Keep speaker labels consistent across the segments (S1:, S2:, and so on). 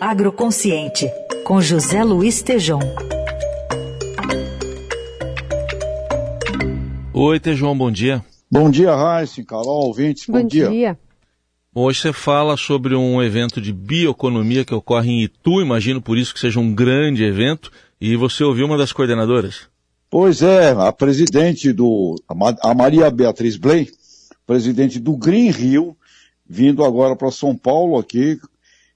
S1: Agroconsciente, com José Luiz Tejom.
S2: Oi, Tejom, bom dia.
S3: Bom dia, Raíssa, Carol, ouvintes, bom,
S4: bom dia. dia.
S2: Hoje você fala sobre um evento de bioeconomia que ocorre em Itu, imagino por isso que seja um grande evento, e você ouviu uma das coordenadoras?
S3: Pois é, a presidente do, a Maria Beatriz Blay, presidente do Green Rio, vindo agora para São Paulo aqui,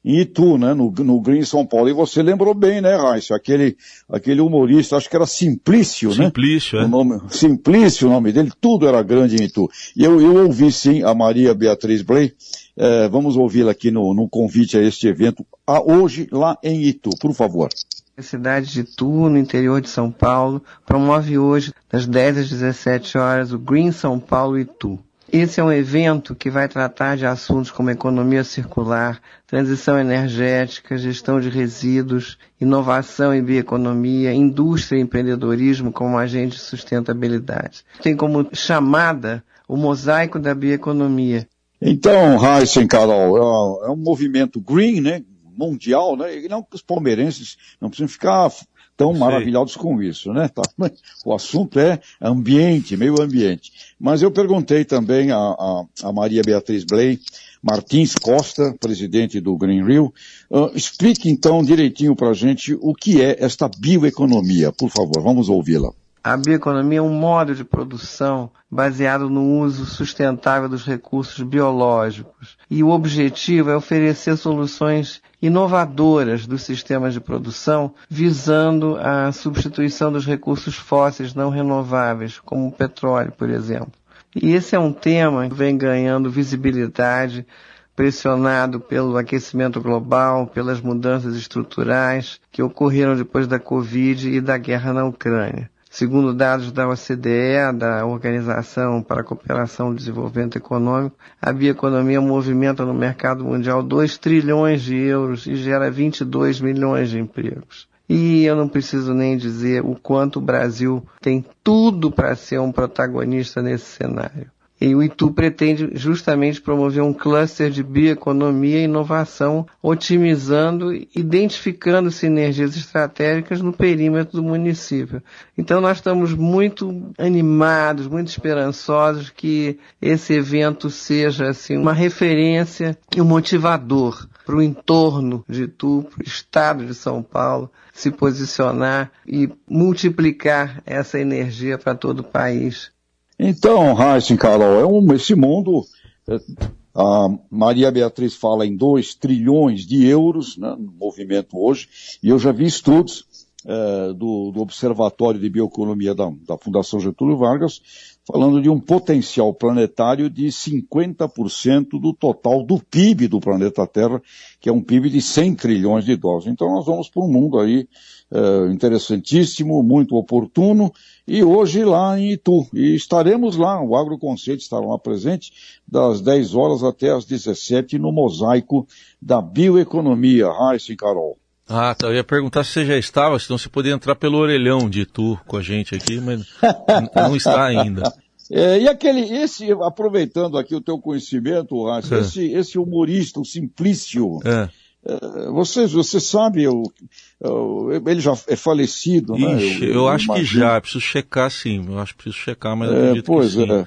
S3: em Itu, né, no, no Green São Paulo. E você lembrou bem, né, Raíssa, aquele, aquele humorista, acho que era Simplício,
S2: né? Simplício, é.
S3: O nome, Simplício, o nome dele, tudo era grande em Itu. E eu, eu ouvi sim a Maria Beatriz Blay, é, vamos ouvi-la aqui no, no convite a este evento, a hoje lá em Itu, por favor.
S5: A cidade de Itu, no interior de São Paulo, promove hoje, das 10 às 17 horas, o Green São Paulo Itu. Esse é um evento que vai tratar de assuntos como economia circular, transição energética, gestão de resíduos, inovação e bioeconomia, indústria e empreendedorismo como agente de sustentabilidade. Tem como chamada o mosaico da bioeconomia.
S3: Então, Heisen, Carol, é um movimento green, né? Mundial, né? E não que os palmeirenses não precisam ficar tão maravilhados com isso, né? Tá? O assunto é ambiente, meio ambiente. Mas eu perguntei também a, a, a Maria Beatriz Blay, Martins Costa, presidente do Green Rio, uh, explique então direitinho para a gente o que é esta bioeconomia, por favor, vamos ouvi-la.
S5: A bioeconomia é um modo de produção baseado no uso sustentável dos recursos biológicos. E o objetivo é oferecer soluções inovadoras dos sistemas de produção, visando a substituição dos recursos fósseis não renováveis, como o petróleo, por exemplo. E esse é um tema que vem ganhando visibilidade, pressionado pelo aquecimento global, pelas mudanças estruturais que ocorreram depois da Covid e da guerra na Ucrânia. Segundo dados da OCDE, da Organização para a Cooperação e Desenvolvimento Econômico, a bioeconomia movimenta no mercado mundial 2 trilhões de euros e gera 22 milhões de empregos. E eu não preciso nem dizer o quanto o Brasil tem tudo para ser um protagonista nesse cenário. E o Itu pretende justamente promover um cluster de bioeconomia e inovação, otimizando e identificando sinergias estratégicas no perímetro do município. Então nós estamos muito animados, muito esperançosos que esse evento seja assim uma referência e um motivador para o entorno de Itu, para o estado de São Paulo, se posicionar e multiplicar essa energia para todo o país.
S3: Então, Heisen, Carol, é um, esse mundo, é, a Maria Beatriz fala em 2 trilhões de euros né, no movimento hoje, e eu já vi estudos é, do, do, Observatório de Bioeconomia da, da Fundação Getúlio Vargas, falando de um potencial planetário de 50% do total do PIB do planeta Terra, que é um PIB de 100 trilhões de dólares. Então nós vamos para um mundo aí é, interessantíssimo, muito oportuno, e hoje lá em Itu. E estaremos lá, o Agroconceito estará lá presente, das 10 horas até as 17 no mosaico da bioeconomia. Raíssa e Carol.
S2: Ah, tá. Eu ia perguntar se você já estava, senão você podia entrar pelo orelhão de Itu com a gente aqui, mas não está ainda.
S3: É, e aquele, esse, aproveitando aqui o teu conhecimento, Raíssa, é. esse, esse humorista, o Simplício, é. é você, você sabe, eu, ele já é falecido,
S2: né? Ixi, né? Eu, eu, eu acho imagino. que já, preciso checar sim, eu acho que preciso checar, mas é, acredito
S3: pois
S2: que sim.
S3: É.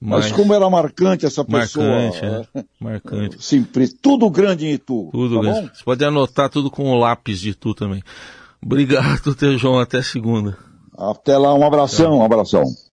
S3: Mas, mas, como era marcante essa pessoa.
S2: Marcante, é. Marcante.
S3: Simples. Tudo grande em Itu.
S2: Tudo
S3: tá
S2: grande. Bom? Você pode anotar tudo com o lápis de Itu também. Obrigado, Tejão. Até segunda.
S3: Até lá. Um abração, um abração.